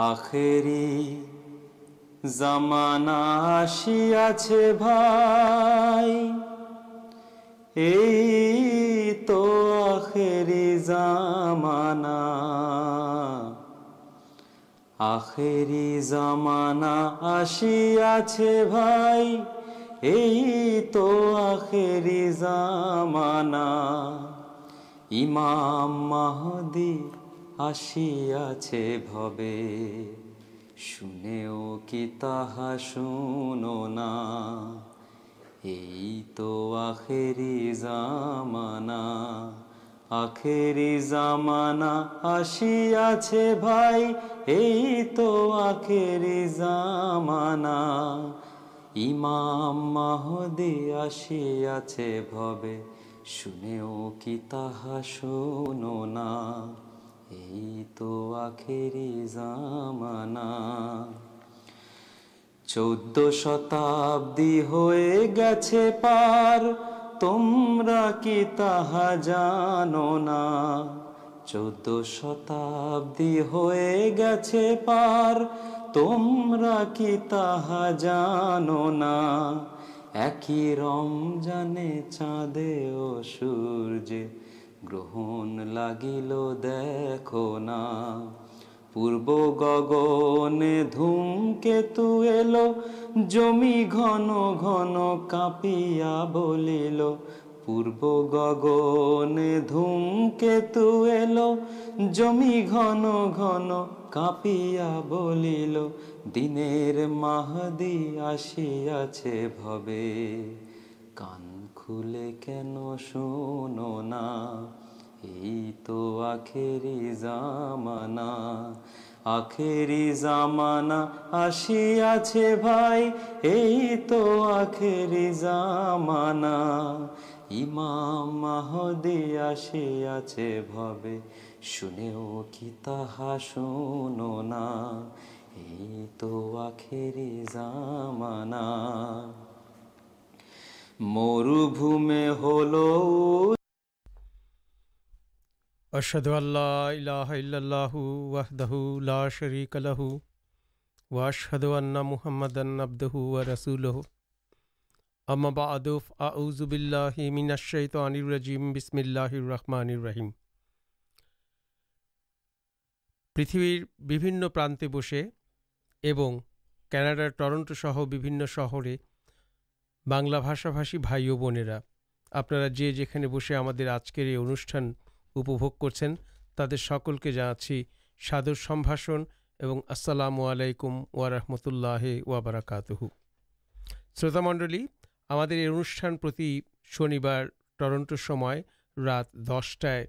آخری زمانا آشیا بھائی ای تو آخری زمانا آخری زمانہ آشیا بھائی ات آخری زمانہ امام مہدی آسیا تح سنہ یہ تو آخر زمانا آخر جامان زمانا ایمام شنے کی تحسنا چود شتابی ہو گیارمر کی تحرم چور گرہن لگلو گھوم کے پورو گگنے کے تو ایل جمی گن گن کاپیا بول دن محدیہ سے تو آخر جامانا آخر مشیاخ کی تحنا یہ تو آخر جامانا মরুভূমে হলো। اشد اللہ الہ الا اللہ وحدہ لا شریک لہ واشہد ان محمد عبدہ ورسولہ اما بعد اعوذ باللہ من الشیطان الرجیم بسم اللہ الرحمن الرحیم পৃথিবীর বিভিন্ন প্রান্তে বসে এবং ক্যানাডার، টরন্টো সহ বিভিন্ন শহরে بنلا باشاشی بائیو بنیرا آپ نے بسے ہم آج کے یہ انوشان کر سکل کے جانا چھ سو سمباشن السلام علیکم و رحمۃ اللہ وبرکاتہ شروت منڈل ہمارے انوشان شنی بار ٹرنٹورم رات دسٹائے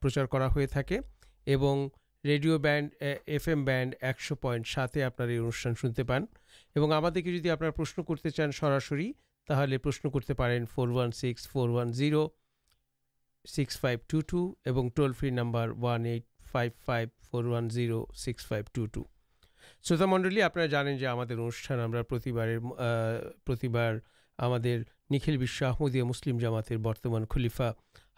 پرچار کرڈیو بینڈ ایف ایم بینڈ ایکش پائنٹ ساتے آپشان سنتے پان اور ہم آپ پرشن کرتے چان سراسن کرتے ہیں four one six four one six five two two toll free number one five five four one six five two two Shrut Mondal آپ کے انوانشمدیہ مسلم جامات برتمان خلیفہ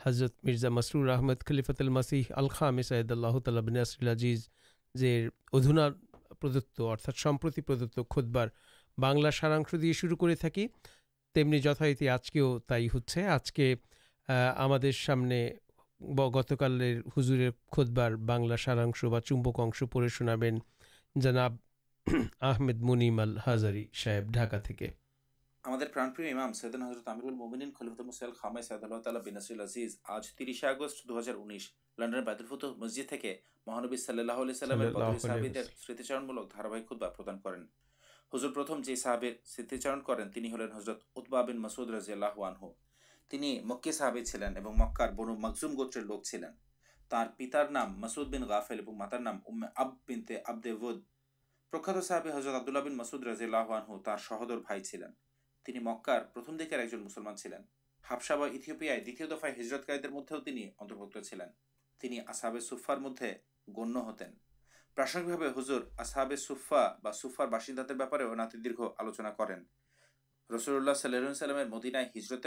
حضرت مرزا مسرور احمد خلیفاتل مسیح الخد اللہ تعالبنسل ادھنا پرد ارتھا سمپرتی پردت خود بار بنلا سارا دیا شروع کرم جتیات آج کے تھی ہوجکے ہم سامنے گتکال کھودار بنگلہ ساراش چومبکاش پڑھے شنابین جناب آمد منی مل ہزاری صاحب ڈھاکا کے گوٹر لوک چلین بن گافل ماتارت رضی اللہ سہدر مکار دیکھ مسلمان چلین حافہت مدد گنسکے باشندے ناتی دھیر آلوچنا کرسول اللہ صلیمیر مدینہ ہجرت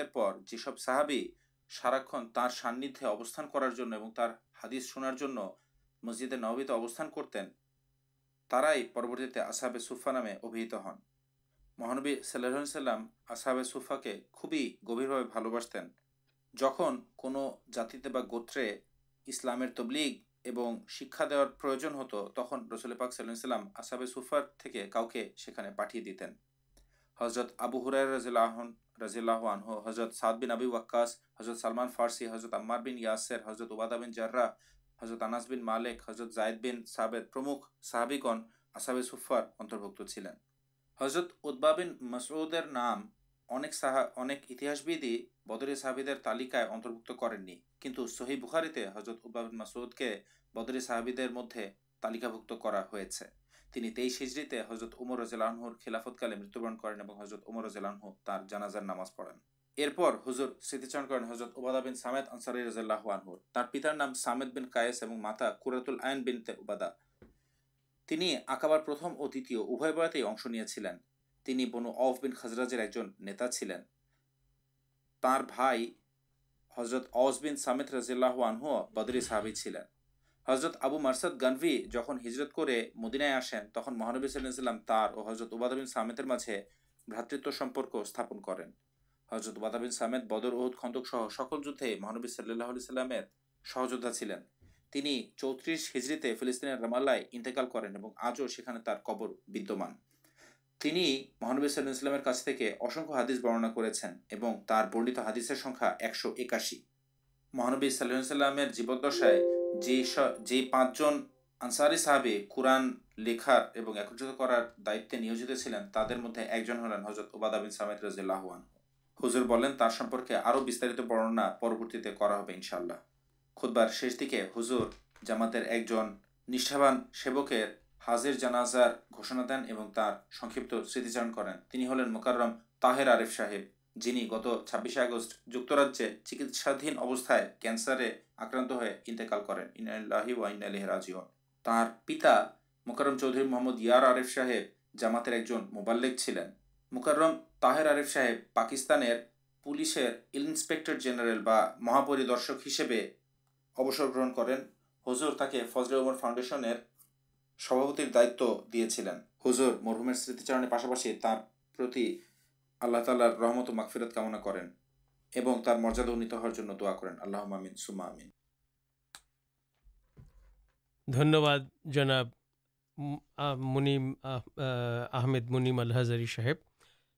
صحابی سارا ساندھے ابستان کرارث شناردے نوبیت اوسان کرتین ترائی پروتی آساب سوفا نامے ابھیت ہن مہانبی صلی اللہ آساب سوفا کے خوبی گبھی بھلوبس جہاں کتنے گوترے اسلامیہ تب لگ اور شکایار ہوسلپاک صلیم آصب سفر تھے کاٹین حضرت آب ہر رضی الحمن رضی اللہ حضرت صاد بن آبی وکاس حضرت سلمان فارسی حضرت عمار بن یسر حضرت ابادہ بن جراہ حضرت اناس بن مالک حضرت زائد بن صابر صحابی کن آصاب سوفر اتربوت چلین حضرت کریں حضرت خلافتکال مت کریں حضرت جانا پڑین حضر سیتی انساری رز اللہ پتار نام سامد بن کاس اور ماتا الدا حضرت ابو مارسد گنوی جہاں ہجرت کر مدینہ آسین تخ محانوی صلی اللہ اورزرت اباد سامد کرزرت اباد بین سامد بدر او خندک سہ سکول جدے محانوی صلی اللہ علیہ چترتے فلستین کردمان صلیم ہادث کردیس ایکشی محانوی صلیم دشائیں پانچ جن انساری صحب قورن لکھار کر دائت نیوزت چلین تو حضرت رضوان حضر بلینکار انشاء اللہ خود شیش دیکھے ہزر جامات ایکان سے ہازرا دینی جائے پتا مکرم چودھری محمد یار آرف صحیح جامات ایک جن مبالک چلین مکرم تحیر عرف صاحب پاکستان پولیس جینارل بہا پریشک ہسب سب مراواد منیم الحیب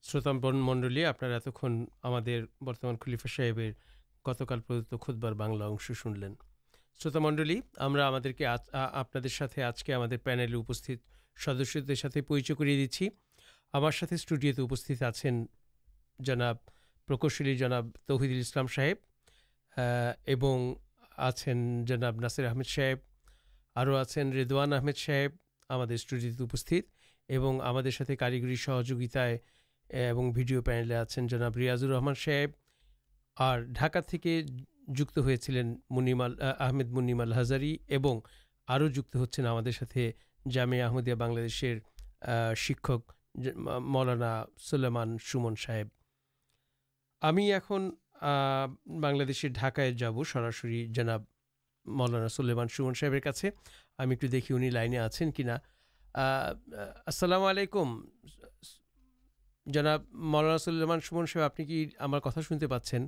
شروط منڈل آپ گتکال بنگلہ امشن شروت منڈل ہم آپ سے آج کے ہمست سدھے پریچ کر ہمارے اسٹوڈیوست آناب پرکشل جناب تحیدام صاحب آن جناب ناسیر احمد صاحب آو آدوان احمد صاحب ہمارے اسٹوڈیوستیگری سہجائے پانے آپ ریاضر رحمان صاحب اور ڈاکا تھی جتلین منی آمد منی ہزاری اور جتنا ہمارے ساتھ جامع آمدیہ بنشر شکشک مولانا سلیمان سون صاحب ہمیں اُن بنسے ڈاکائے جب سراسر جناب مولانا سلیمان سومن صاحب ہمیں ایک دیکھی لائنے آنا السلام علیکم جناب مولانا سلامان سومن صاحب آپ نے کتنا شنتے پاچن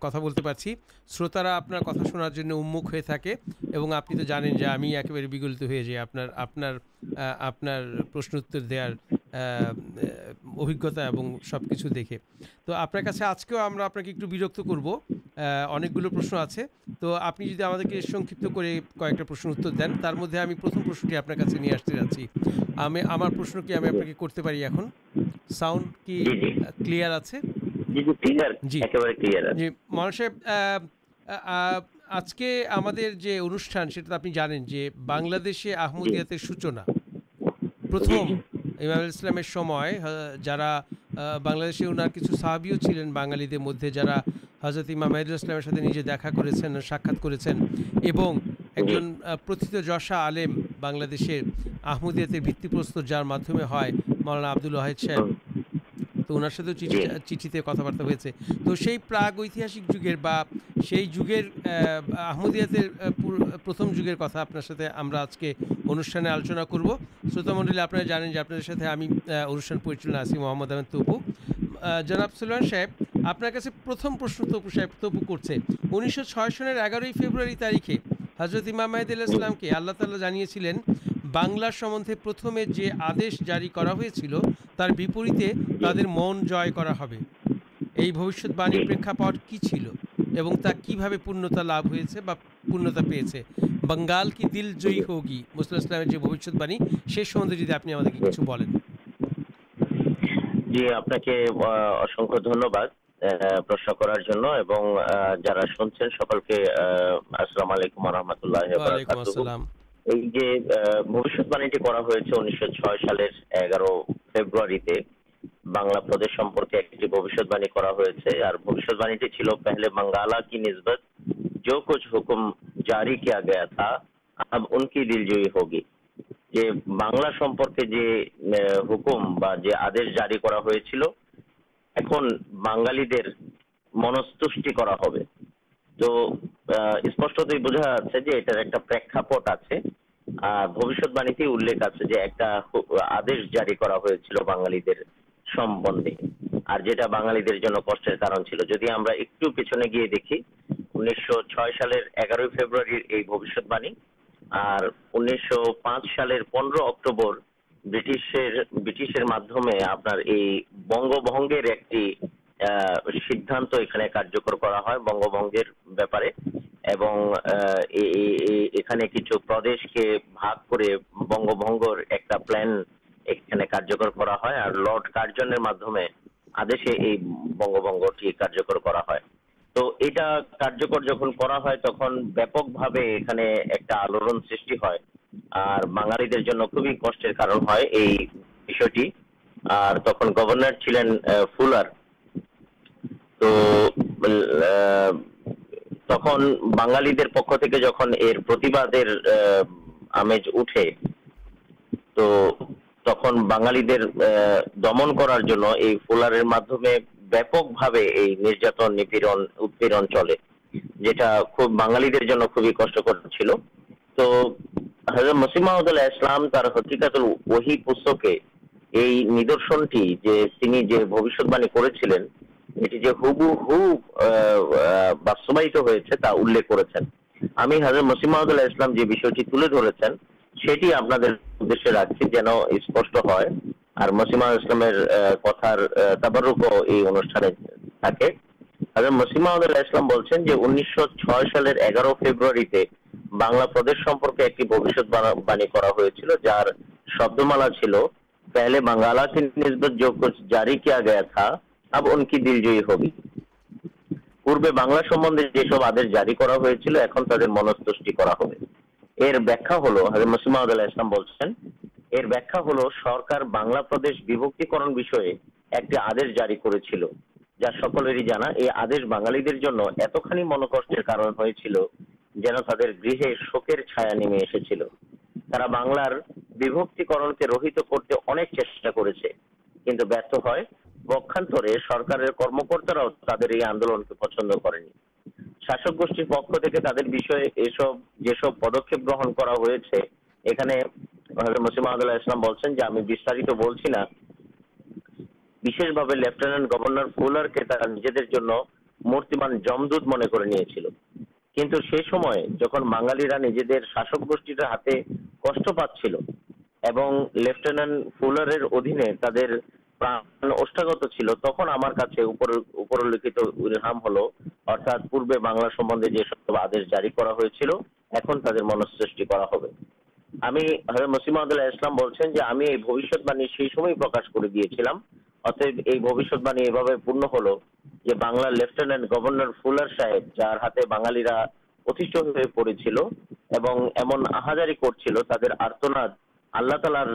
کتا بولتے پاس شروتارا آپ شنارے انمک آپ جانیں جو ہمیں ایگلت ہو جائے آپ آپ دار اب سب کچھ دیکھے تو آپ سے آج کے آپ کی ایک اک گلو پرشن آئے تو آپ جی ہم کو پرشنتر دین مدد پرتم پرشنٹی آپ سے جاچی ہمارا پرشن کی ہمیں آپ کی کرتے اُن ساؤنڈ کی کلیا جی آپ نے بنگالی مدد حضرت میدل دیکھا ساک ایک پرت جشا آم بنردیات جارمانا آبد الحید صاحب تو اُن ساتھ چیٹے کتا ہوتے تو آدھا کتنا آپ کے انوشان آلوچنا کرب شروت منڈلی آپ سے ہمیں انوشان پریچالیاں آپ محمد احمد تپو جناب سلام صاحب آپ سے پرتھم پرشن تبو صاحب تبو کرچ چھ سن اگار فیبرار تاریخ حضرت محمد السلام کے آللا تعالہ جیسے বাংলা সম্বন্ধে প্রথমে যে আদেশ জারি করা হয়েছিল তার বিপরীতে তাদের মন জয় করা হবে এই ভবিষ্যৎবাণীর প্রেক্ষাপট কি ছিল এবং তা কিভাবে পূর্ণতা লাভ হয়েছে বা পূর্ণতা পেয়েছে বাঙ্গাল কি দিল জয়ী হোগি মুসলিম ইসলামের যে ভবিষ্যৎবাণী সে সম্বন্ধে যদি আপনি আমাদেরকে কিছু বলেন জি আপনাকে অসংখ্য ধন্যবাদ প্রশ্ন করার জন্য এবং যারা শুনছেন সকলকে আসসালামু আলাইকুম রহমতুল্লাহ ওয়ালাইকুম আসসালাম جو کچھ ہکوم جاری کیا گیا تھا ان کی دلجی ہوگی بہت ہکماری منستی کر تو ایک پیچھے گی دیکھیے انیس سو چھ سال فیبر پانچ سال پندرہ برٹیشن آپ بنگنگ سدھانگ یہ جن تک وقت ایک آلوڑن سی اور بنگالی خوبی کشیٹی تک گورنر چلین تک بکال چلے جاگالی خوبی کشکر چل تو مسمام پہ یہدرشنٹی مسمام جو مسما حضرت مسیم عمد اللہ اسلام بولتے ہیں انیس چھ سال ایگار فیبرار بنلا پدیش کرا چل پہلے جاری کیا گیا تھا اب ان کی جکل ہی جانا یہ آدی بنگالی من کش گرہ شوقارکرن کے رہت کرتے چھوت ہے سرکر کرم کرتا پہلام فولر کے مورتیمان جمد من کر جن بنگالا شاشک گوشت کش پاس لفٹینٹ فلر تر پوری سب مسیم یہ بوشت باعث پورن ہلفٹینٹ گولہ صاحب جار ہاتھ بنالیرا پڑے چلو ایمنار اللہ تالار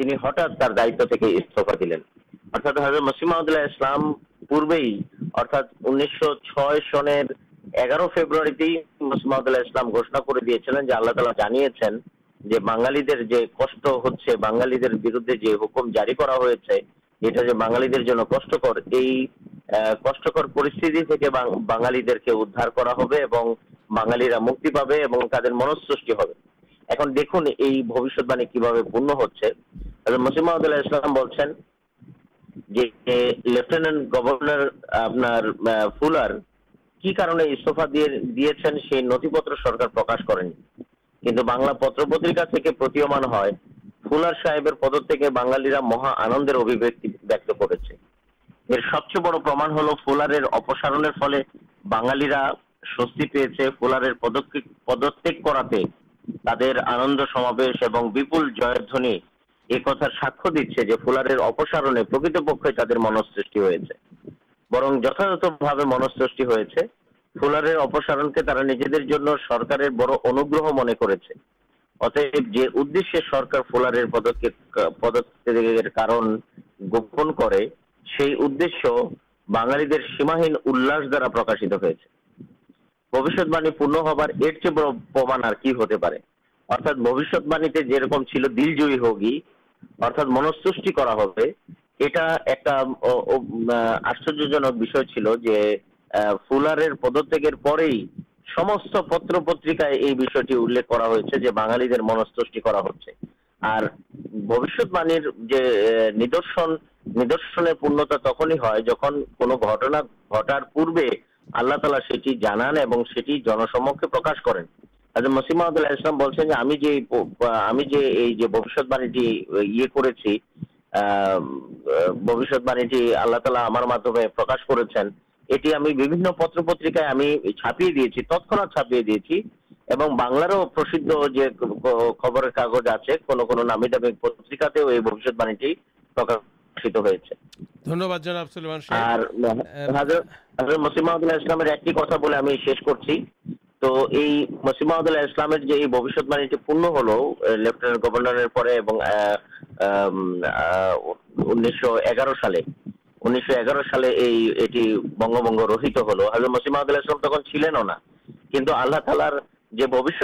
ہٹا دیکھنے دلین پرستی بنگالی بنگالا مکتی پہ تر منسوشی ہونے کی بھاب ہو مس محمود بنگالا مہا آنندیکما ہل فلارپار فل بنالا سستی پیے فلار پدت پڑتے تر آنند جنی ایکت ساک فلارنے من سی ہوگی گپن کرنگال سیماہی درا پر منست پہ منستی اور بوشت باعث پنتا تک ہی جہاں پورے اللہ تعالی سیٹی جنسمکاش کر مسیم اللہ خبر کا پترکا پرسم محمد اللہ ایک شیش کر تو یہ مسیم عمد اللہ گورنر مسیم عمد اللہ تم چلینا کچھ اللہ تعالیت باعث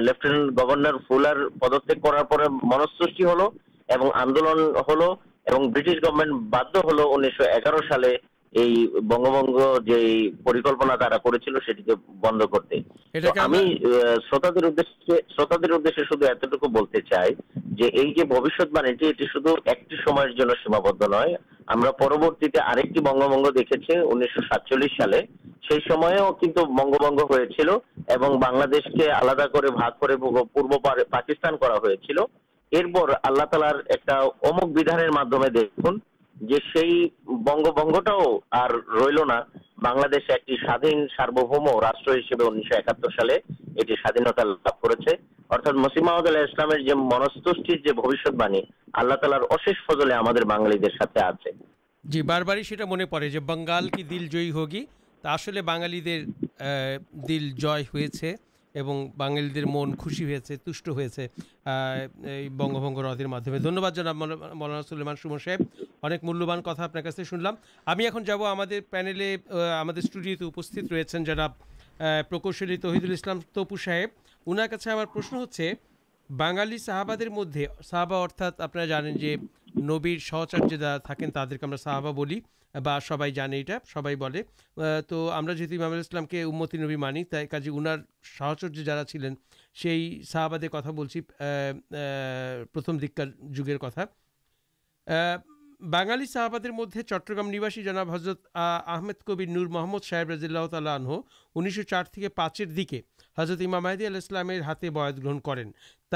لفٹین گورنر فلار پدت کرارے من سر ہلکا آندولن ہل برٹیش گورنمنٹ بدھ ہل انگار بنگ جلپنا بند کرتے شروط شروطی پرگبنگ دیکھیں انیس سو سات سالے کچھ بنگنگ ہوش کے آلدا کر بھاگ کر پور پاکستان آلہ تالارمکان دیکھ مسم اللہ منست فضل آپ جی بار بار پڑے بنگال کی من خوشی ہوٹ ہو بنگنگ ہدے مدمے دھنیہ جناب مولانا مولانا سلامان سومن صاحب اکثر مولیہبان کتا آپ سے شن لمبی اُن جا ہم پانے اسٹوڈیوتے رہے ہیں جناب پرکشل تہید السلام تپو صاحب اونارشن ہوگالی شاہباد مدد صاہبا ارتھا آپ نبیر سوچر جا کے تعداد ہمیں صاہبا بولی سب یہ سب تو امام اللہ نوی مانی کا انار ساچر جارا چلین سی صحبدے کتا بچی پرتھم دیکھ جگہ کتا بنگالی صاحب مدد چٹگامی جناب حضرت آمد کبھی نور محمد صاحب رضی اللہ تعالی آنہ انسو چار تک پانچر دیکھے حضرت امامدی علی اسلامیہ ہاتھیں بد گرن کریں ت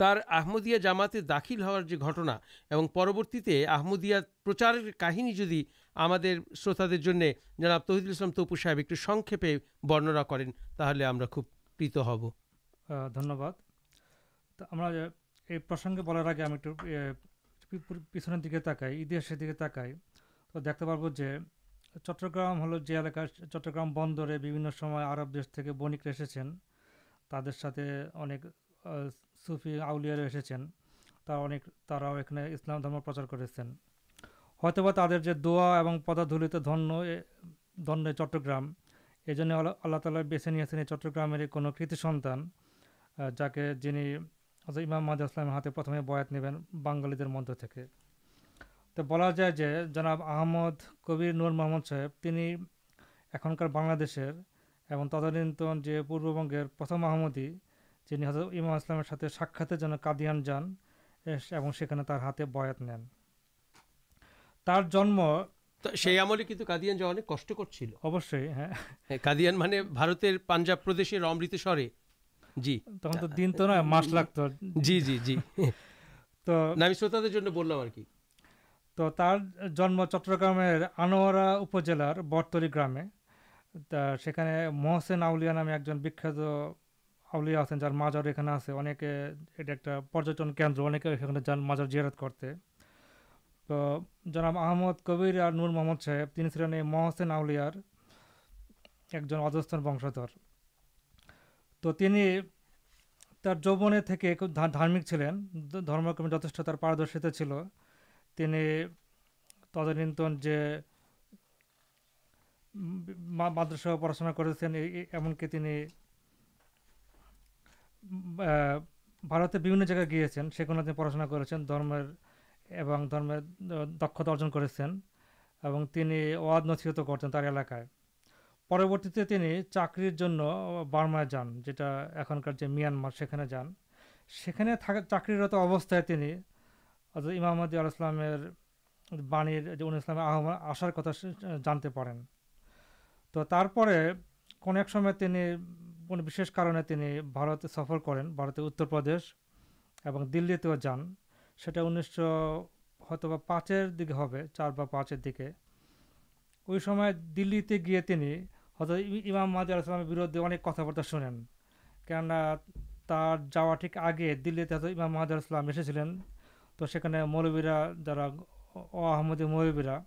تر آمدیہ جامات داخل ہوا جو گٹنا اور پرورتی آمدیا پرچار کہلام تپو صاحب ایک برننا کریں تھی ہمیں خوب پیت ہب دھنیہ تو ہمارے ہمیں ایک پیچھن دیکھے تاکہ انتی تک دیکھتے پھر چٹ گرام ہلو جو الاقا چٹ بندر بھی بنک ایسے ترے اک سفی آؤل اسے یہسلام دم پرچار کر دا پدا دلت چٹگام یہ اللہ تعالی بے چٹگرام کتس سنتان جا کے جن امام محمد اسلام ہاتھ پرتھم بینگالی مندے کے بلا جائے جو جناب آمد کبھی نور محمد صاحب تین ایسے تدالیت جو پورے پرتھم آمدی ساک ہاتی شروط چٹرا جلار مجر آنے ایک پرندر جیرت کرتے تو جناب آمد کبیر اور نور محمد صاحب آؤل ادست تو جب دارمکینک جترشتا چل تجنت مادرس پڑاشنا کرنی بارتے جگہ گیا پڑا سنا کر دکتا ارجن کرتے ہیں پرورتی چاکر بارمائیں جان جی میانمارے جان سکے چاکرت اوستہ تین امامدی علاسلام بانیر آسار کتا جانتے پڑیں تو ایک سمے سفر کریں اتر پردیش اور دلّی جان سنسو پانچر دیکھے ہو چار بچر دیکھے وہ دلّی گیا تین ایمام محدود بردیے انکار شنین کہ جا ٹھیک آگے دلّی امام محمد اللہ سلام چلیں تو موروبیرا جا مدی مورا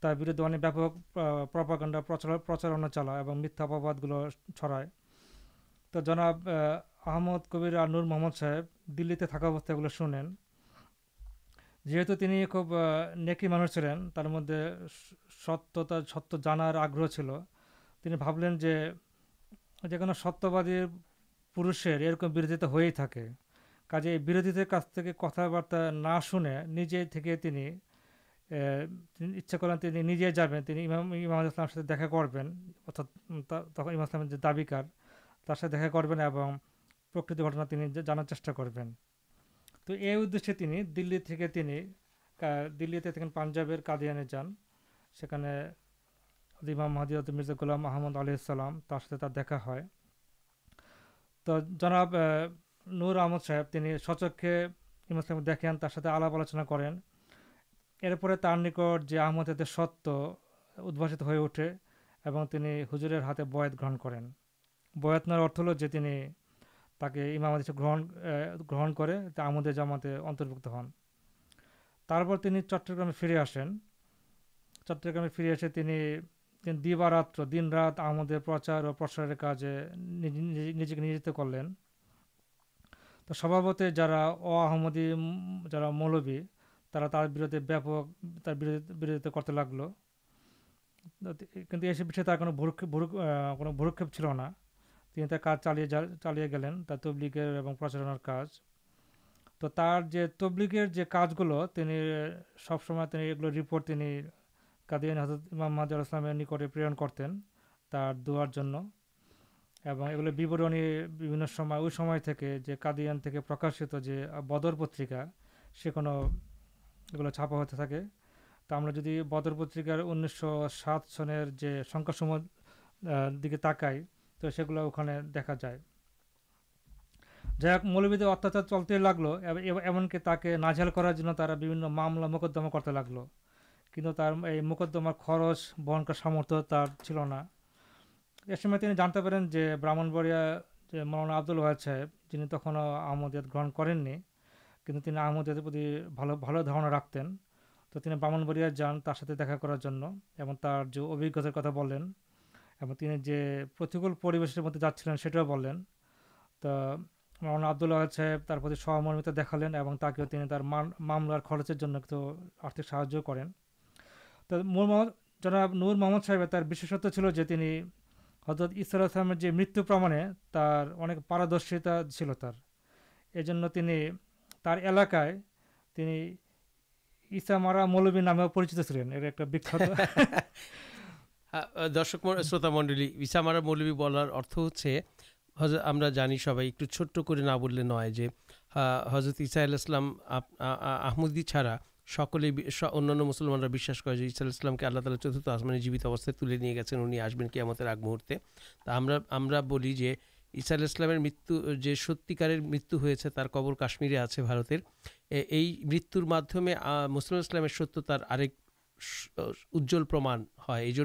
تردی انکلا پرچارنا چلائے اور میتھ اپرائے তো জনাব আহ, আহমদ কবির আর নূর মোহাম্মদ সাহেব দিল্লিতে থাকা অবস্থায় এগুলো শুনেন যেহেতু তিনি খুব আহ, নেকি মানুষ ছিলেন তার মধ্যে স- সত্যতা সত্য জানার আগ্রহ ছিল তিনি ভাবলেন যে যে কোনো সত্যবাদী পুরুষের এরকম বিরোধিতা হয়েই থাকে কাজে এই বিরোধীদের কাছ থেকে কথাবার্তা না শুনে নিজে থেকে তিনি আহ, তিনি ইচ্ছা করেন তিনি নিজে تر ساتھ دیکھا کر دل دل پاجاب قادیانے جان سما محدود مرزا گولام محمد علی سلام ترستے دیکھا ہے تو جناب نور احمد صاحب سچکے دیکھیں آلہپ آلوچنا کریں ارپر تر نکمد ستباست ہوٹے اور تین ہجر ہاتھ بد گرہن کریں بتنے ارتھ ہل جو کہ امام دیسے گر گرہن کر جاما اتربک ہن تر چٹرام فری آسین چٹے فری ایسے دیوارات دن رات آمدید پرچار اور پرسار کا نجت کر لین تو سب سے جرا احمدی جا مولوی تا تردی وپک بردا کرتے لگل اسے برقیپ چلنا تین چال چالی گلینکر اور پرچار کا کچھ تو تبلیکر جو کاج گلو سبسمے یہ ریپورٹ تین قادیان محمد السلام نکٹے پرن کرتین تر دن اور یہ قدیان تک پرکاشت جو بدر پترکا سکون چپا ہوتے تھے تو ہم نے جدی بدر پترکار انیس سو سات سن شکم دیکھے تکائی تو سیگول دیکھا جائے جا ملو اتنا چلتے لگل ایمنک تک ناجال کرنا ماملہ مکدما کرتے لگل کن یہ مکدمار خرچ بہن کر سامر تر چلنا اس میں جانتے پین براہن بڑیا مولانا آبدال وحید صاحب جن تک آمد یاد گرہن کرنی بھلو دار رکھت تو براہن بڑیا جان تریک جو ابا بولیں توتکول مدد جا رہے ہیں تو آبد اللہ صاحب سہمرتا دکھالین ماملارے آرتک ساج کریں تو نور محمد نور محمد صاحبت چلتی حضرت اصر الحسام جو مت پرمانے ترک پاردرشتا چلتا ملوبی نامے پریچت چلین درک شروت منڈل ایسامی بولار ارتھ ہو سب ایک چھٹ کرنا بولنے نئے جو حضرت یساء اللہ آمدی چھاڑا سکلے انسلمانشاسلام کے اللہ تعالی چترت آسمان جیوت اوتھا تے نہیں گیا انہیں آسبین کی ہمارے آگمہرتے ہملام مت ستارے مرتب کاشمیرے آج بارتر یہ مرتر معدمے مسلم ستیہ اجزل پرما ہے یہ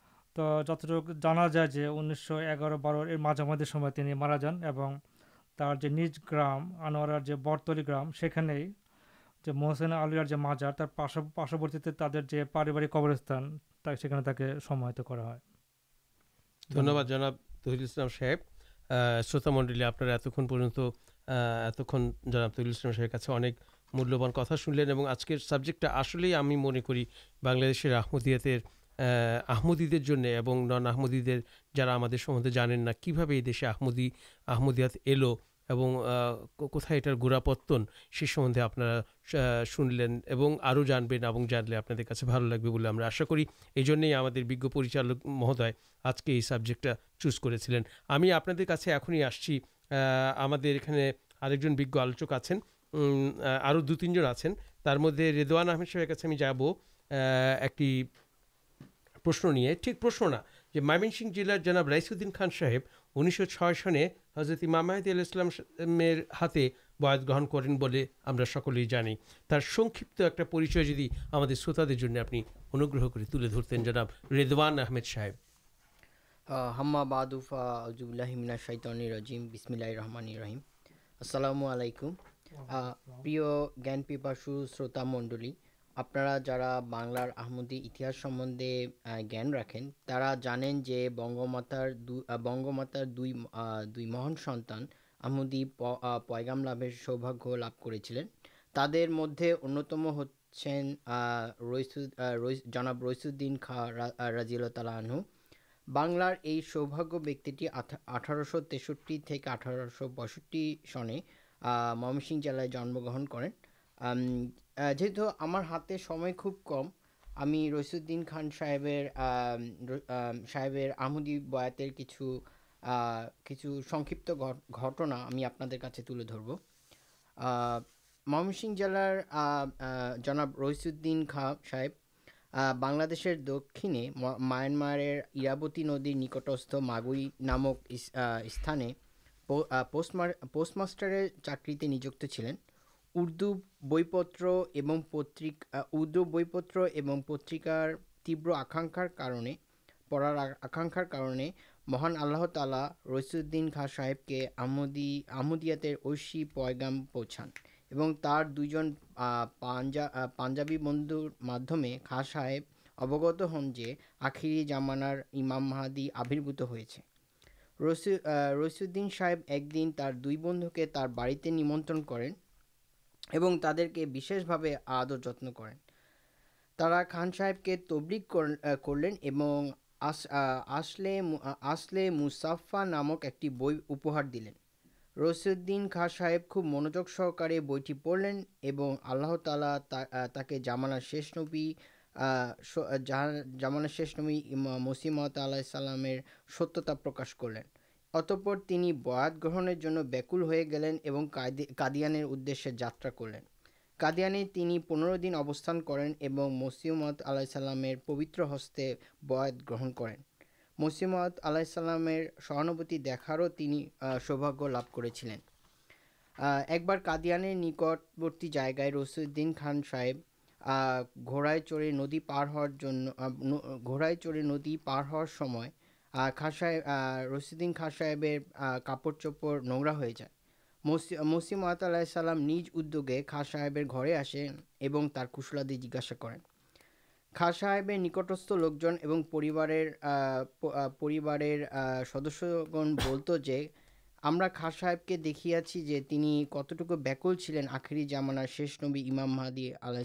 تو جتنا جو انیس سو اگار بار مجھام گرام آنواری گرام سے محسن آلیہ جو مجھا پارشورتی تربارک کبرستان تک ہے دھنیہ وادابل اسلام صاحب شروط منڈل آپ اتنی اتنا تہول اسلام صاحب اک مولان کتا سنلین آج کے سبجیکٹ آسلیں من کردی آتے آمدی دن آمدی جارا ہم کبھی یہ دیشے آمدی آمدیات ال کتیں اٹار گوراپتن سی سمندے آپ شن لینا جانب اپنے بھال لگے ہم آشا کرجالک مہود آج کے یہ سبجیکٹ چوز کریں آپ ایسے ہم آلوچک آپ دو تین جن آر مدد ریدوان احمد صاحب کا جب ایک پرشن ٹھیک پرشن نہ مائمن سیلارن خان صاحب انیس سو چھ سن حضرت مامادی اللہ ہاتھ بھاگ گرن کریں سکے جانے پرچی ہم آپ انہیں ترتین جناب ریدوان احمد صاحب حما بادف اللہ رحمان علیکم شروط منڈل آپ جا بناری سمندے جان راقین جو بگماتار بنگماتار دو مہان سنتانحمدی پگام لوگ سوباگ لبھ کر چلے تعداد مدد انتم ہوئی جناب رئیسدین خاں رضی اللہ تعالی آنہ بنارے یہ سوباگ اٹھارہ شو تیٹر سو بسٹری سنے ممسن جلائے جنم گرن کریں جیت ہمارے سمجھ کم ہمیں رئیسین خان صاحب صاحب آمدی بات کی کچھ کچھ سیپتنا آپ ترب مس جلار ریسودین خاں صاحب بنشر دکنے مانارتی ندی نکٹست ماگئی نامک استعمال پوسٹ مسٹر چاکرے نجک اردو بئی پتر پترکا اردو بئی پتر اور پترکار تیو آکاخار پڑار آکاخارے مہان آل تعالی رسودین خا صب کے اشی پوچھان اور تر دو پاجاب بندر مادمے خا صاہب اوگت ہن جو آخر جامان امام محدی آبربوت ہوتے رسو رسین صاحب ایک دن دو بندویں تر بڑی نمنر کریں تع کے بعد بھا جتن کرا خان صاحب کے تبرک کرلین مسافا نامک بھوپار دلین رشیودن خا صب خوب منوج سہکارے بئی پڑلین تک جامنا شیش نبی جامنا شیش نبی مسیم تعلیہسل ستیہ پرکاش کر لین اتپر بات گرنے بیکل ہو گلین قدیان جاترا کر لین پنر دن ابستان کریں اور مسیمت آلائسل پبتر ہستے بد گرہن کریں مسمت آلائسلام سہانتی دیکھار سوباگ لب کر ایک بار قادیان نکٹوتی جائگائے رسدین خان صاحب گھڑائے چڑے ندی پار ہو گھڑے چڑے ندی پار ہوئے خا صاحی رسدین خاص صاحب کپڑ چپڑ نورا ہو جائے مس مسی محت علیہ سلام نج ادوگے خا صاحب تر کسادی جیجسا کر خا صاحب نکٹست لوکیوار سدیہ خا صاحب کے دیکھیا چی کتک بیکل چلین آخری جامار شیش نبی امام محدیہ اللہ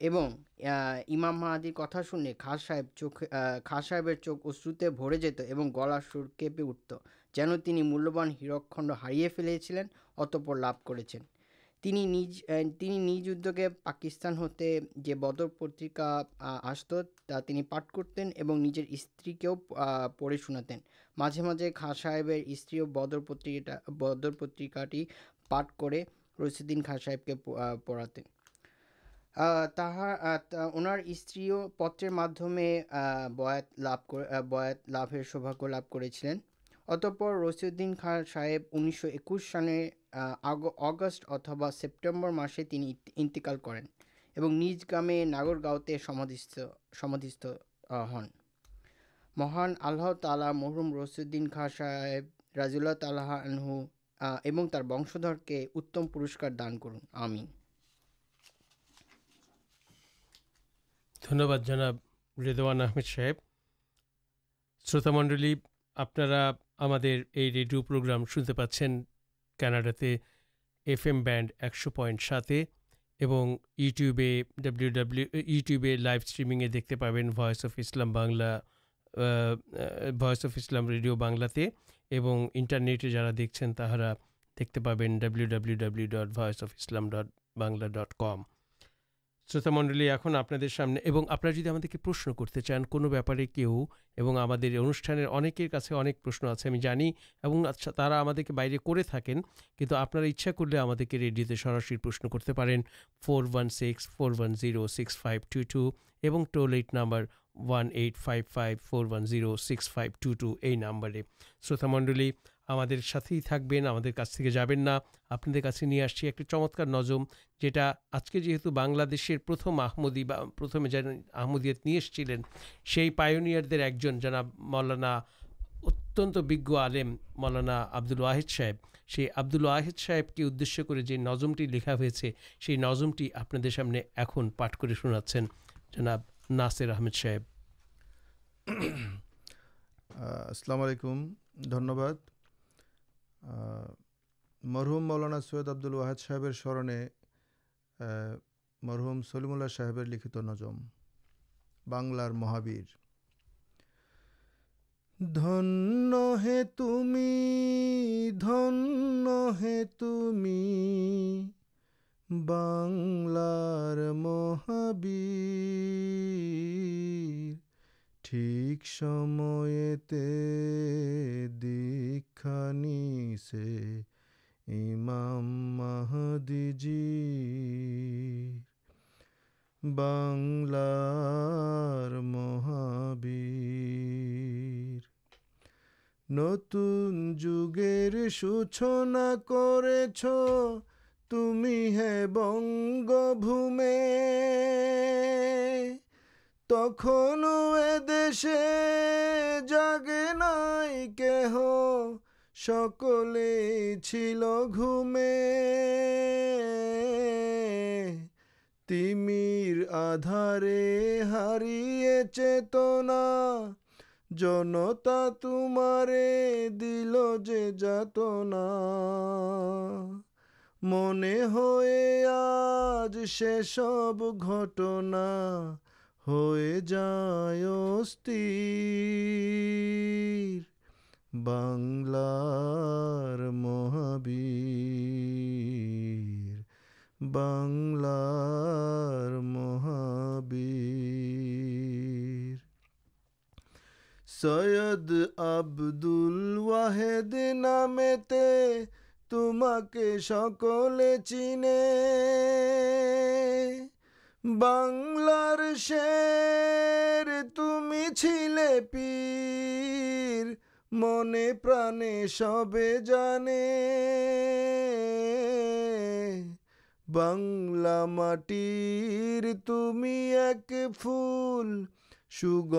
اور امام محادی کتا شونے خا صاہب چوکھ اشروتے بھر جتوں گلا سپے اٹھت جن مولان ہیرکنڈ ہارے فیل اتپر لب کرنی نیج ادوگے پاکستان ہوتے جو بدر پترکا آست پاٹ کرتین استریو پڑے شناتین مجھے مجھے خا صاحب استریوں بدر پتر بدر پترکاٹی پاٹ کر رشیدین خا صب کے پڑے اُن است پتر مادمے بھاد لافی سوباگ لبھ کر چلیں اتپر رسیدین خاں صاحب انیسو ایکش سانے اگست اتبا سپٹے مسے انتقال کریں اور نیج گامے ناگرگاؤں ہن مہان آلہ تعالہ محروم رسیدین خاں صاحب رضول تالحن تر وش کے اتم پورسکار دان کرن ہم دھنیہ جناب ریدوان آمد صاحب شروت منڈل آپ ریڈیو پروگرام شنتے پاس کاناڈا ایف ایم بینڈ ایکش point ساتے W W two live stream دیکھتے پینس اف اسلام بنلا وس اف اسلام ریڈیو بنلا جا دیکھتے ہیں تہارا دیکھتے پین ڈبلیو ڈبلیو ڈبلیو ڈٹ وس اف اسلام ڈٹ بنلا ڈٹ کم شروت منڈل اک آپ آپ کے پرشن کرتے چان کپارے کہ وہ انٹھانشن آپ کے باہر کر تک آپ کر لیے ریڈیوتے سراسری پرشن کرتے پور Vicks four one zero six five two two toll eight number one eight five five four one six five two two یہ نمبر شروت منڈل আমাদের সাথেই থাকবেন আমাদের কাছ থেকে যাবেন না আপনাদের কাছে নিয়ে আসছি একটি চমৎকার নজম যেটা আজকে যেহেতু বাংলাদেশের প্রথম আহমদি বা প্রথমে যারা আহমদিয়াত নিয়ে এসেছিলেন সেই পায়োনিয়ারদের একজন জানাব মৌলানা অত্যন্ত বিজ্ঞ আলেম মৌলানা আব্দুল ওয়াহিদ সাহেব সেই আব্দুল ওয়াহিদ সাহেবকে উদ্দেশ্য করে যে নজমটি লেখা হয়েছে সেই নজমটি আপনাদের সামনে এখন পাঠ করে শোনাচ্ছেন জনাব নাসির আহমেদ সাহেব আহ, আসসালামু আলাইকুম ধন্যবাদ আহ, مرحوم مولانا سید آبد الحاد صاحب سرنے مرحوم سلیم اللہ صاحب لکھ نظمار مہابیر بہ ٹھیک دیکھنی محد نتر سوچنا کرچ تم بنگو م تکش جاگے نائک سکل چل گیم آدارے ہار چنا جنتا تمارے دلجے جاتنا من ہوئے آج سی سب گٹنا ہو جاستار محبار محب سد آبدول واحد نامتے تمہ کے شکل چینے۔ ش تم پنے پر سبلا تم فل سل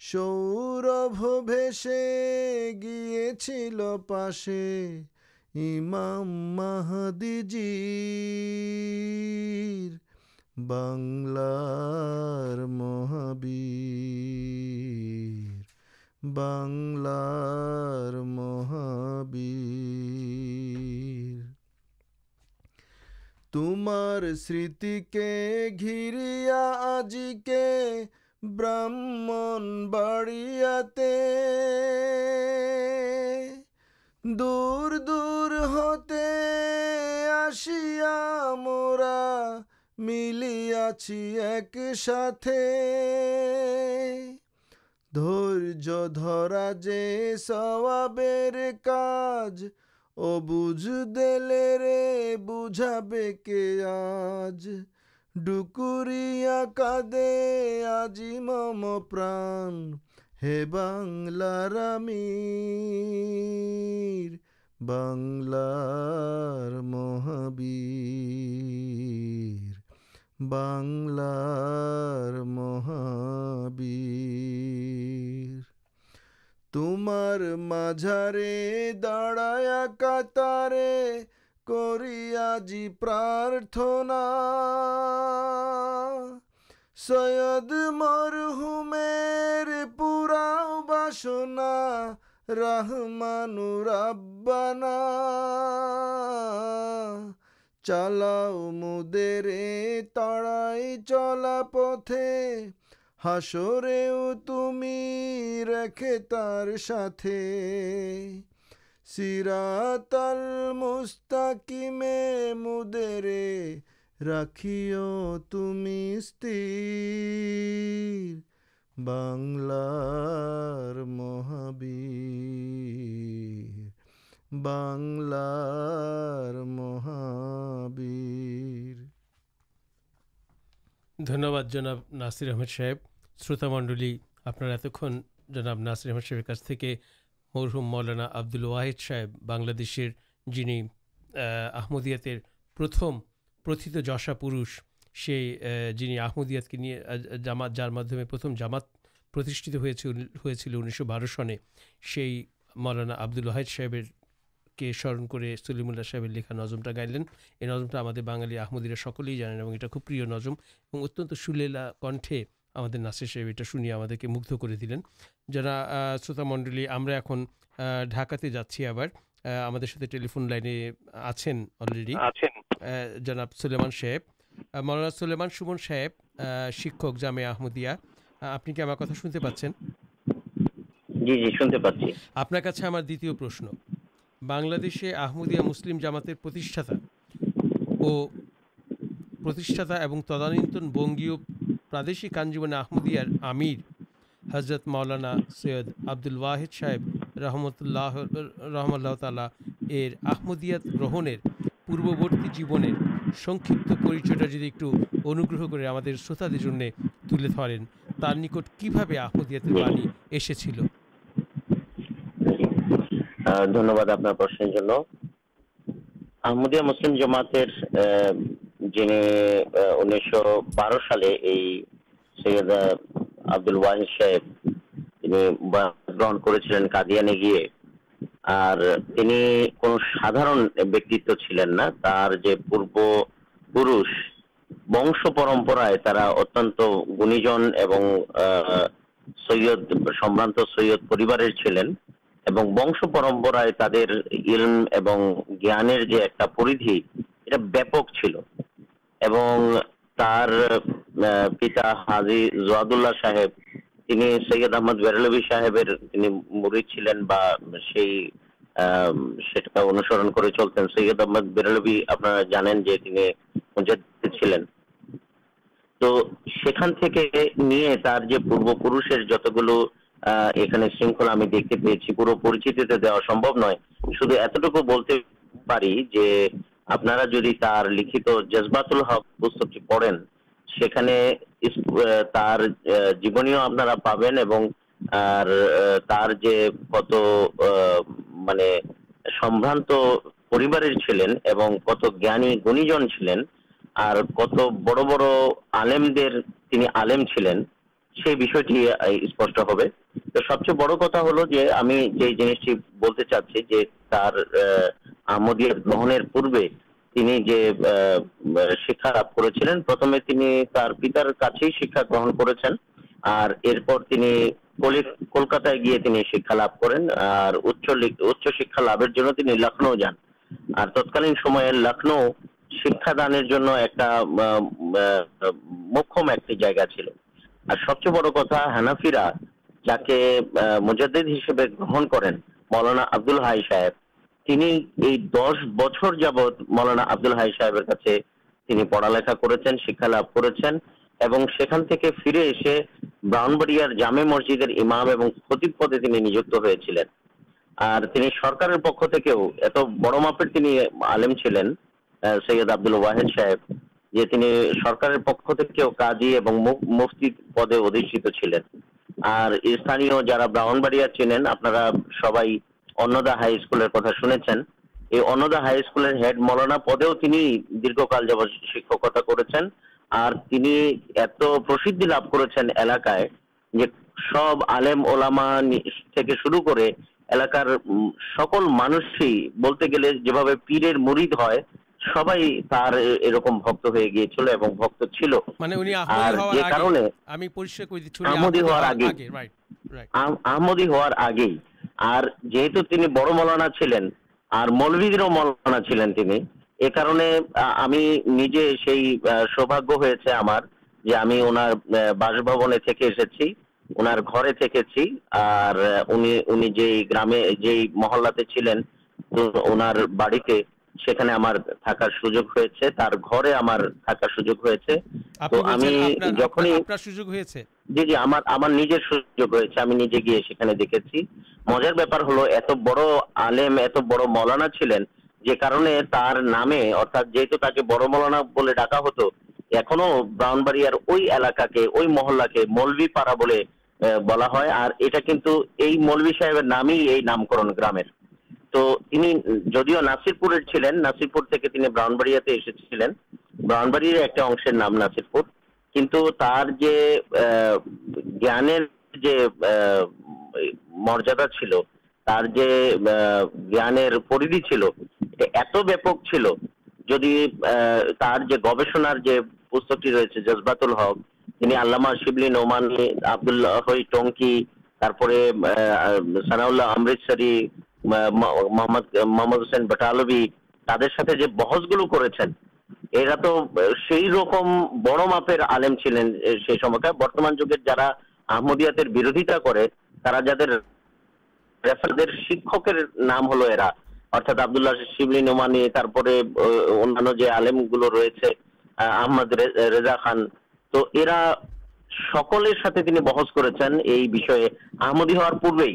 سور سے گیے چل پاسے ইমাম মাহাদিজির বাংলার মহাবীর বাংলার মহাবীর তোমার স্মৃতিকে ঘিরিয়া আজিকে ব্রাহ্মণ বাড়িয়াতে دور دور ہوتے آسما چی ایک ساتھر دراجی سواب کچھ اوجھ دل رے بوجھے کے آج۔ ڈکریا کدے آج ممپرا میرار محبار محب تمارے دڑا کتارے کوارتنا سد مرحمیر پورا باسنا رحمان چلاؤ مدرے ترائی چلا پتے ہاس رو تم رکھے تر سر تل مستی مدرے رستار محبیر محبد جناب ناصر احمد صاحب شروط منڈل آپ اتنا ناصر احمد صاحب کا مرحوم مولانا آبد الد صاحب جنہیں آمدیات پرتھم پرت جشا پوش سے جنہیں آمدیااد کے معیار جامات پر انیسو بار سنے سے مرانا آبد الحیید صاحب کے سرن کر سلیم اللہ صاحب لکھا نظم گائلین یہ نظم بنالی آمدیرا سکلے جانے خوب پر نظم اتلا کنٹھے ہمارے ناسر صاحب یہ مگدھ کر دلین جا سوتا منڈل ہمیں اُن ڈھاکا جاچی اب ہمیں ٹریفون لائن آنریڈی جناب سلیمان صاحب مولانا سولیمان سون صاحب جامع آمدیا آپ کی ہمارا آپ بنسے آمدیا مسلم جاماتا تدانت بنگی پردیشی آنجیبندار حضرت مولانا سید آبد الحد صاحب رحمت اللہ رحم اللہ تعالی ایر آمدیا گرنے مسلم جماعت بار سال واحب گرن کردیانے پورا سرنگ ونش پرمپر ترمان چلو پتا ہاضی زواد اللہ صاحب تو پورش گلو شیچی پورا پریچت نو شکوت جزباتل حق پسند اسپش سب چیز بڑا ہلکی جنسٹی بولتے چاہیے گرن پورے لکھنؤ جان اور تتکالین لکھنؤ شکاد مکمل جائگا چل سب چیز بڑا ہنافرا ججاد ہر گرن کر سد آبد الفے اور براؤن باڑیا چلین آپ سب سکل مانس ہی پیرے مرد ہے سب یہ گیچے ہمج سوباگار بس بونے گرام محلے جیم بڑا ملانا چلین جی کارے بڑ مولانا ڈاکا ہو براؤن باڑی اور محلہ کے ملوی پاڑا بولے بلا اور یہ ملوی صاحب نام نامکرن گرام تو جدیو ناسر پورے ناسرپور گوشنٹی رہے جزباتل ہکنی شیبلی نومانی آبد اللہ ٹنکی سنا امرتسر محمد محمد حسین شکر شیبلین جو آم گل رہے آمد ریزا خان تو بہس کر پورے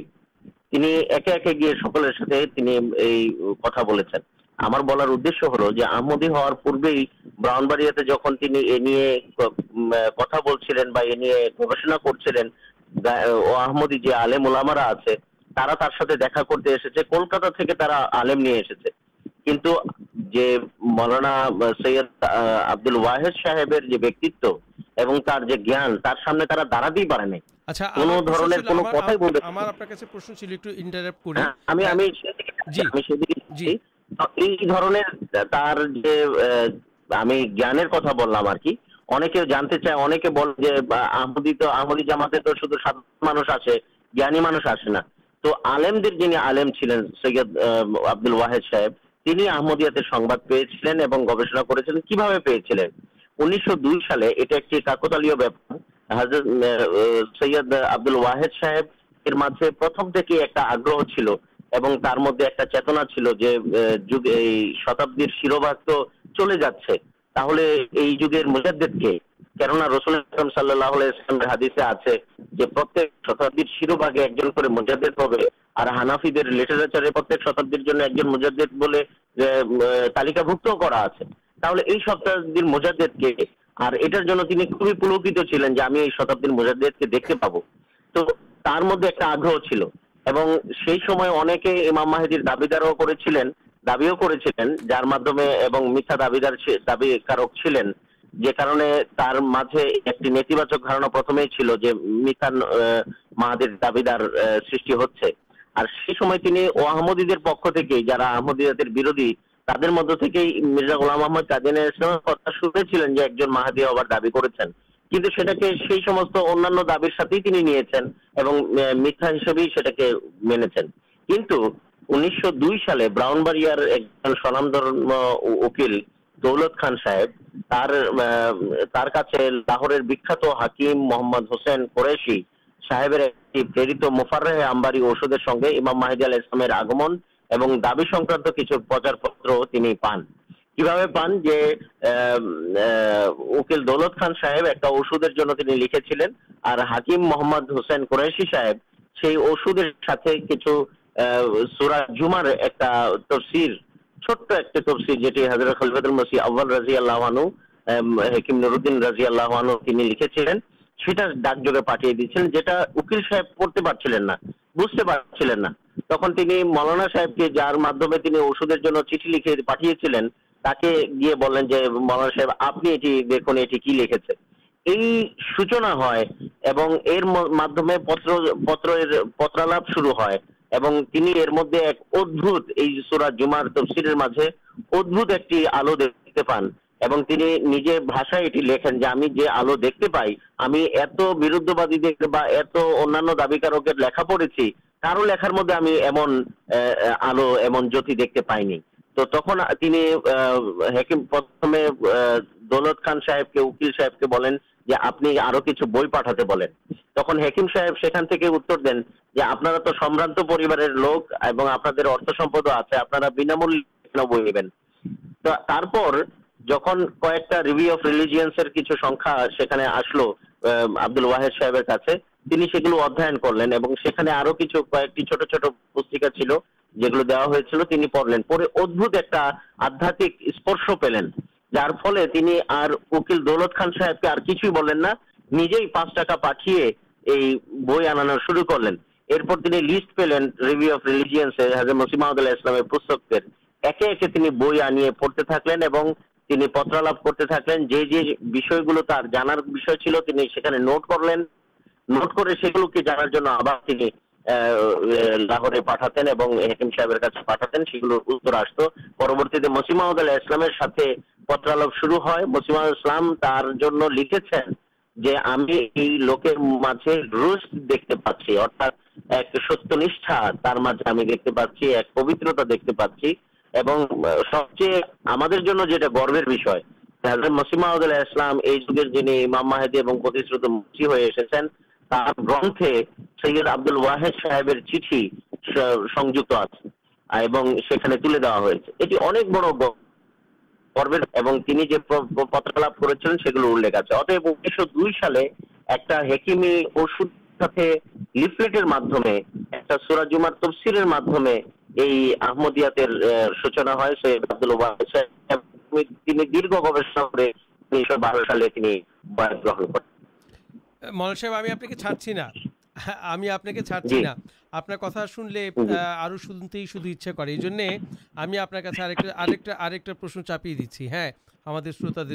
کلکتا آلے ملانا سہدل واہد صاحب جاماتے مانوانا تو آمد جن آئی آبد الد صاحب پی گوشنا کی رسم سا حادثے شتبدی شیرواگ ایک جن کو مجاد پبلے لے شدہ مجادا بتا دکن ایکتی میرے دابیدار سب سے پک تھی جا بردی تر محمد محدود دولت خان صاحب لاہور ہاکیم محمد حسین مفار ہمباری سنگھ ماہدام آگمن پانے پانچل دولت خان صاحب ایک لکھے چلیں محمد حسین چھٹ ایک تفصیل رضی اللہ حکیم نرودی رضی اللہ لکھے چلے ڈاک جگہ پیچھے جایل صاحب پڑتے ہیں تک ملانا صاحب کے جارم لینا ایک ادب جمار تفسیر ادب ایک ہمیں جو آلو دیکھتے پائی ہمرداد دابیارک لکھا پڑے توبرانتار لوگ آپ بینامول بھائی پیبن جہاں ریویوئنس آبد الد صاحب مسلہ پہ اکیلے بئی آن لے پڑتے تھل پترالب کرتے تھے نوٹ کر ل نوٹ کر ستھا دیکھتے پاس ایک پبترتا دیکھتے ہم مسیم عودہ یہ مام ماہدر تفسلے دار سال بہن کر مل صاحب ہمیں آپ سنو شو یہ آپ کا پرشن چپی دہ ہمار شروت آپ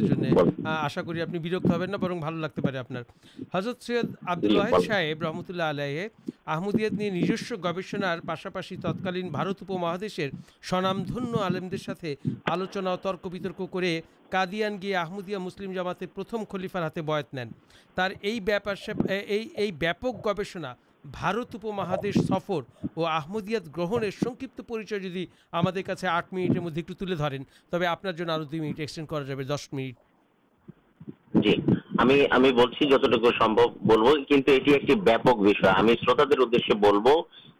لگتے آپرد صاحب رحمۃ اللہ نجسو گوشن پاسپاشی تتکالینت مہادر سنام آلمے آلوچنا ترک بترکے قادیان گیا مسلم جماتے پرتھم خلیفر ہاتھے بت نینک گوشنا مدد ایک تین دس منٹ جیٹو یہ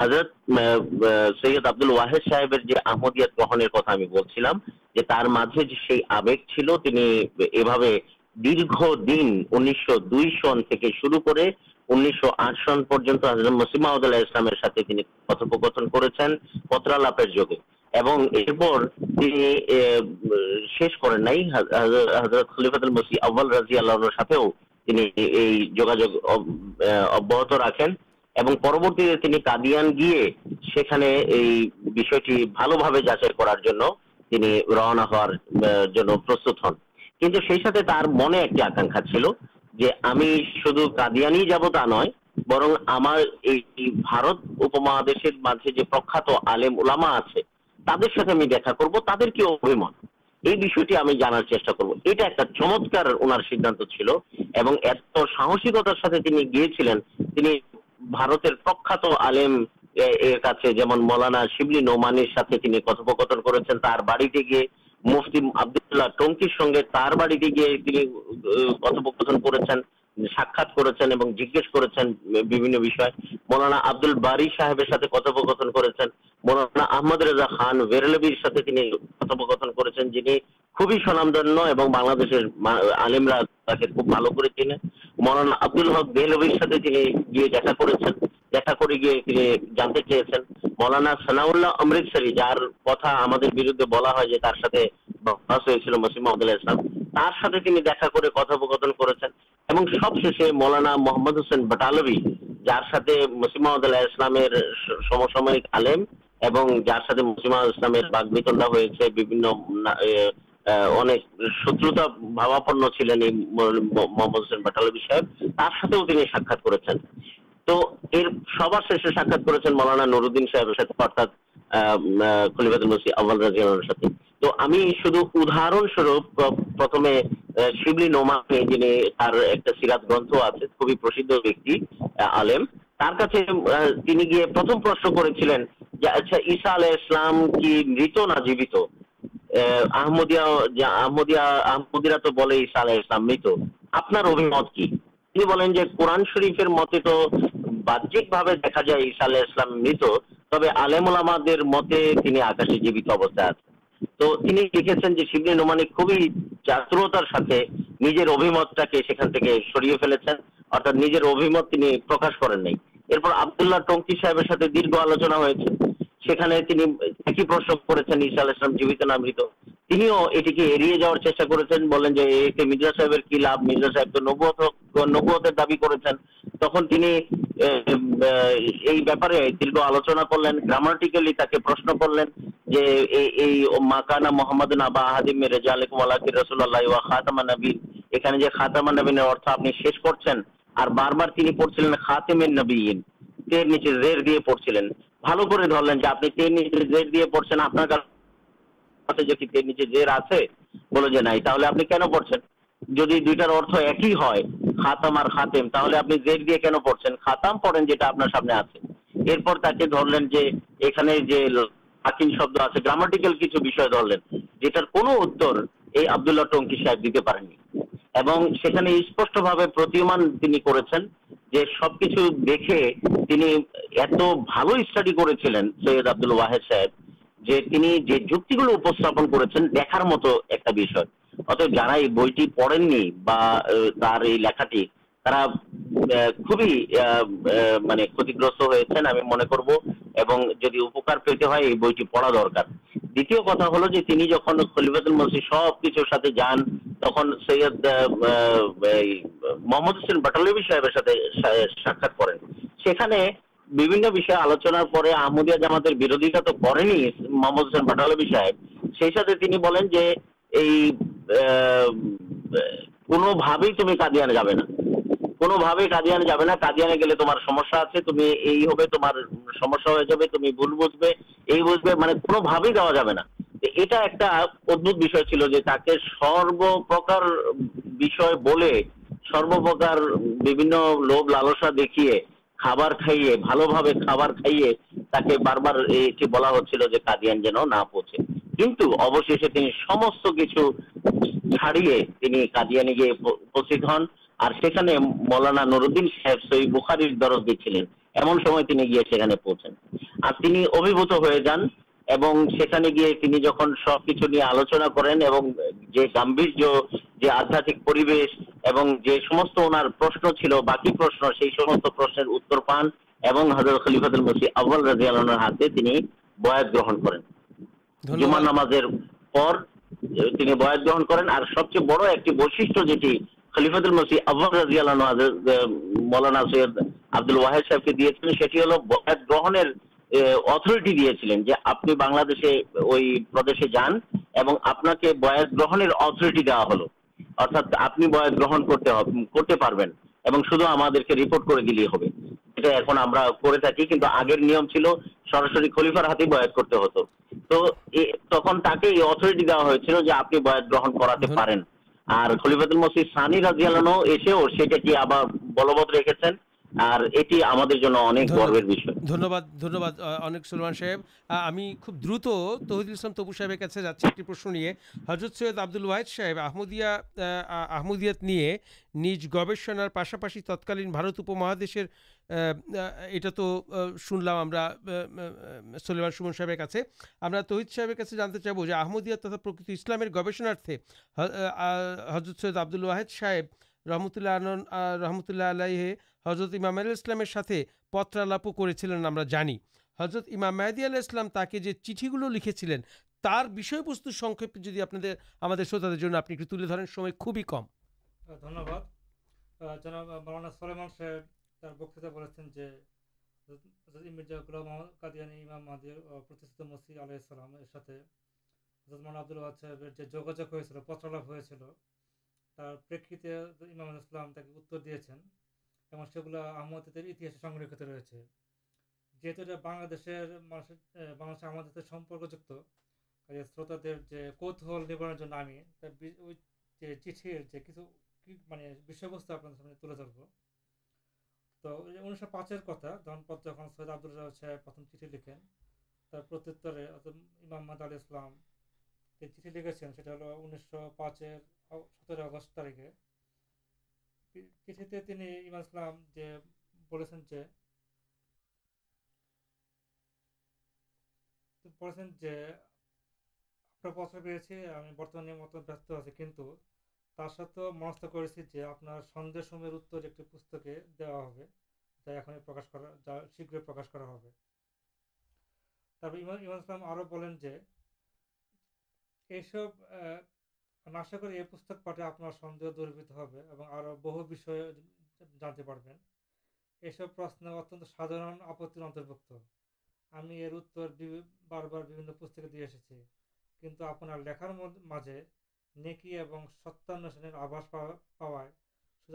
حضرت سد آبد الد صاحب گرنر کتابیں دیر دن ان شروع کر گے جاچائی کرونا ہونے ایک آکا چل رہا چمت سیدان چلتا پر شیبلین اومانے کتوپکتن کر مفتی ٹنکی سنگھ کتوپک کرنا صحیح کتوپکتن کرمد رضا خان ویربیر ساتھ کتوپکتن کرنی خوبی سنام دن بنر علیم تاکہ خوب بالو منانا آبد الحق ویربر ساتھ گیا دیکھا کر مولانا مسیم اسلامک آم اور مسلم کنڈا شترتا بھابی محمد حسین بٹالبی صاحب ساکھ تو سوار شیشے ساکات کر مولانا نورودین صاحب ارتھات خلیفات المسی اول رضی اللہ ساتھ تو ہمیں شدھ اداہرن سوروپ پرتھمے شبلی نومانی جنہیں تار ایک سیرات گرنتھ آتے খুবই প্রসিদ্ধ ব্যক্তি আলেম। তার কাছে তিনি গিয়ে প্রথম প্রশ্ন করেছিলেন যে، আচ্ছা، ঈসা আলাইহিস সালাম কি মৃত না জীবিত? আহমদিয়া আহমদিয়া، আহমদিরা তো বলে ঈসা আলাইহিস সালাম মৃত। আপনার অভিমত কি? قورن شرفر متے تو اسلام میت تب متے آکاشی جیوت ابتدا آتے ہیں شیبلینک خوبی چادرتارے ابھی سر فیل ابھی مت پرکاش کریں ارپر آبد اللہ ٹنکی صاحب دیر آلوچنا ہونے ایک ہی پرسن کرسلام جیوک نام چلینا رسول اللہ خاتمہ نبی خاتمہ نبی آپ کرم نبی نیچے ریر دے پڑھیں زیر دے پڑھ سکتے ٹکی صاحب دیکھ اسٹاڈی کرد آبد اللہ واحد صاحب بھائی پڑھا درکار دا ہل جمدید سب کچھ جان تک سہ محمد حسین بٹال ساکر آلوچن پہ آمدیا جامات بروزا تو کرنی محمد حسین بٹالا جا دانے تمہیں یہ ہوا ہو جی بجے مطلب دا جا یہ ادب بھی تک سروپرکار سروپرکار لوب لالسا دیکھے مولانا نرودین دردی چلے ایمن پوچھیں اور جان اور گیے جہاں سب کچھ نہیں آلوچنا کریں گا آدات پیوشن اُنہوں چل باقی پرشن پان اور خلیفاد مسی ابوال رضی گرن کرماز بڑا خلیفد ال رضی الد مولانا سد آبد الحد صاحب کے لوگ بہنٹی دیا چلے آپ آپ کے با گرہرٹی دا ہل آگے نیم چل سراس خلیفارٹی آپ باغ گرن کرتے ہیں مسجد سانوے آپ رکھے تتکالمہ یہ تو شن لوگ سلمان سوبد صاحبیات گوشنارے حضرت سبدول واحد صاحب রহমতুল্লাহ রহমতুল্লাহ আলাইহে হজরত ইমাম আল ইসলামের সাথে পত্রালাপও করেছিলেন আমরা জানি হজরত ইমাম মেহদি আল ইসলাম তাকে যে চিঠিগুলো লিখেছিলেন তার বিষয়বস্তু সংক্ষেপে যদি আপনাদের আমাদের শ্রোতাদের জন্য আপনি একটু তুলে ধরেন সময় খুবই কম ধন্যবাদ জনাব মৌলানা সলেমান সাহেব তার বক্তৃতা বলেছেন যে মির্জা গুলাম কাদিয়ানি ইমাম মাদি প্রতিষ্ঠিত মসি আলাইসালাম এর সাথে মৌলানা আব্দুল ওয়াদ সাহেবের যে যোগাযোগ হয়েছিল পত্রালাপ হয়েছিল سامنے تم ان پانچ پتھر سبدول چیٹ لکھیں امامدال اسلام چیزیں ستر منسم ایک پہا جی گیمان السلام آسا کر سند دور ہوتے ہیں یہ سب پرشن ساد آپ بار بار پہ ایسے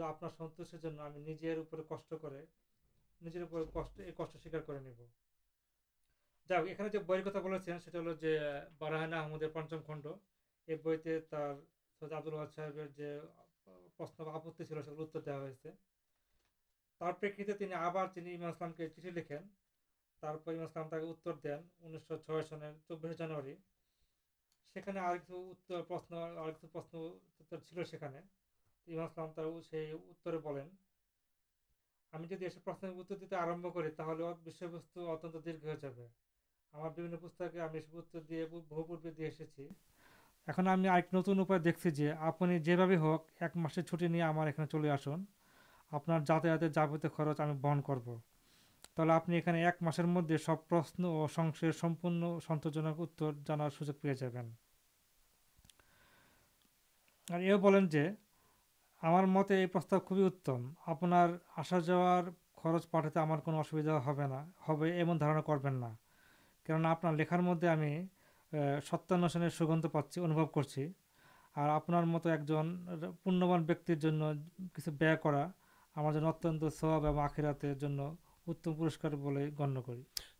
آپ ستنے آپ سیار کرتا ہل بارہین پچم خنڈ یہ بھائی آبد اللہ چلنے سلام دیتے آر دے ہمارے پاس بہ پورے اک نتن دیکھیے آپ جی ہوک ایک مسر نہیں ہمارے چلے آسن آپ کے خرچ بہن کرو تھی آپ نے ایک مسر مدے سب پرشن اور سنسے سمپن سندوشن سوجو پے جاؤ بولیں جو ہمارے مت یہ پرست خوبی اتم آپا جا خرچ پٹا ہمارے اصوار کرونا نہ کار آپ لکھار مدد ہمیں ستان سوگن پاسی انچی اور آپ ایک جن پُنکر جن کچھ ویا کر سب اور آخرات پورسکار گنیہ کر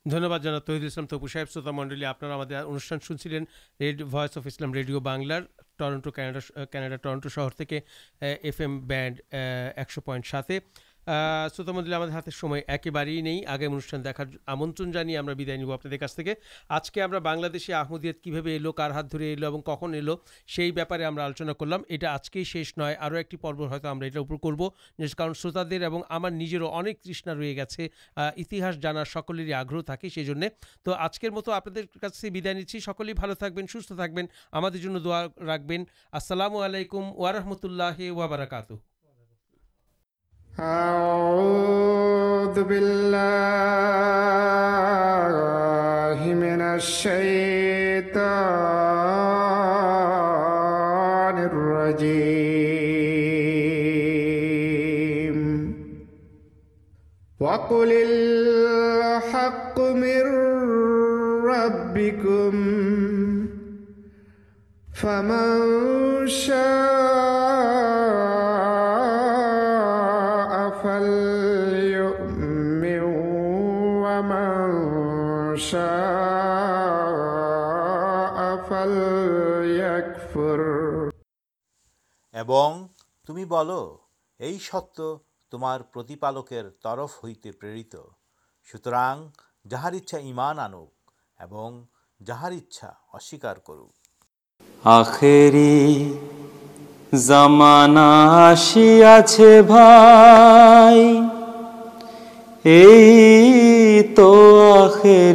دنیہباد جانا تہد اسلام تبو صاحب شروع منڈلے آپ انٹھان سن سکیں ویس اف اسلام ریڈیو بنار ٹرنٹوان کناڈا ٹرنٹو شہر تک ایف ایم بینڈ ایکش پائنٹ ساتے شتا مدلہ ہمار ہاتھ ایک نہیں آگے انوشان دیکھار آمن ہم آج کے بنشے آمدید کہل کار ہاتھ دھو اور کن ال سی بارے میں آلونا کرلام یہ آج کے ہی شیش نئے آپ کی پروپر کرو کار شروت دار نجراؤ اک تا ری گیا جانا سکلر ہی آگرہ تھاجن تو آج کے مت آپ سے سکول بھال تک بنیں سکبین ہمارے جو دعا رکھبین السلام علیکم و رحمۃ اللہ وبرکاتہ أعوذ بالله من الشيطان الرجيم. وقل الحق من ربكم فمن شاء تمی بول ستارکر طرف ہوئی تک جہار آنکار کرویری توانا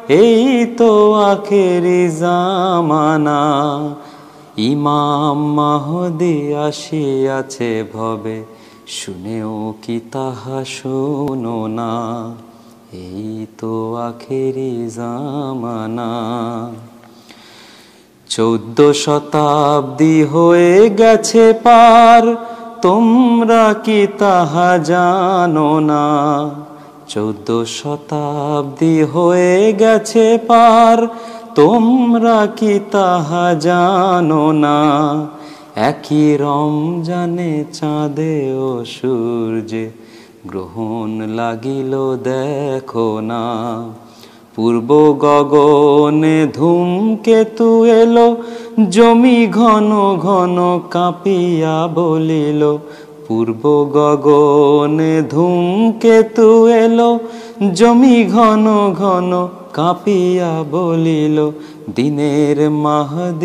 تو آخر جامانا دیا شی طا سون تو چود شتابی ہو گیا پار تما کی طا جانا چود شدی گار تم چاندے سورج گھن لگل دیکھنا پور گگنے دوم کے تل جمی کاپیا بول پور گنے تلیا محدود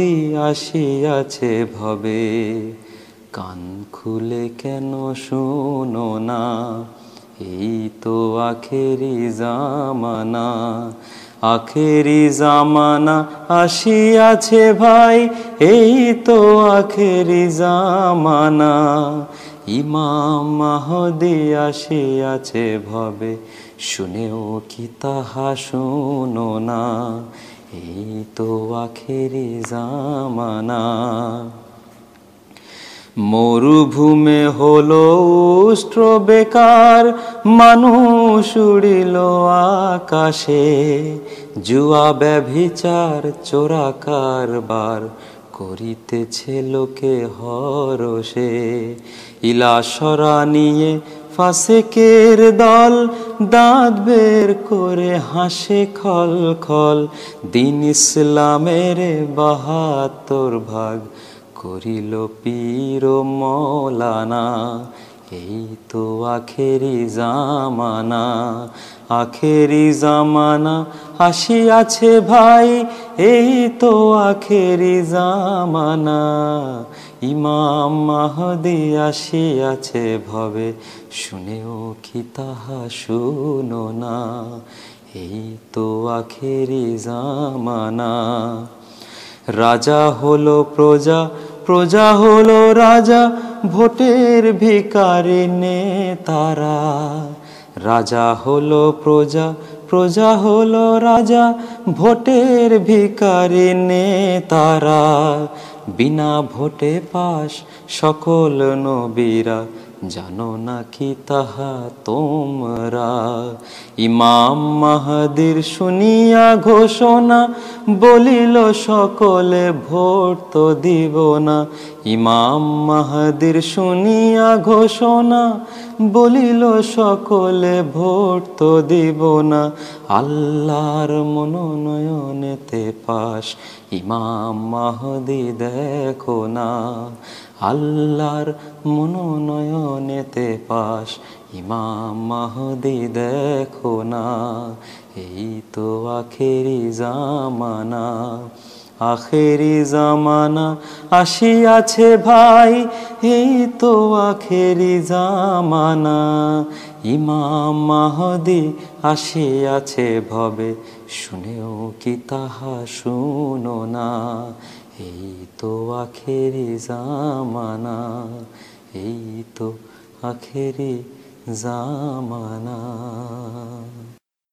منا آخر مسیا تو م مرومی ہل بےکار مان سل آکاشار چوراک دل دا بر کرسلام بہاتر باغ کرل پیر ملانا مخیرا تو شیتا رجا ہل پرجا رجا ہل پرجا پرجا ہل راجاٹر تارا بینا پاس سکل نب سنیا گوشنا بول سکل منون پاس ایمام مہدی منام دیکھنا چھائی توانا ایمام آسیاح سنونا এই তো আখেরি জামানা এই তো আখেরি জামানা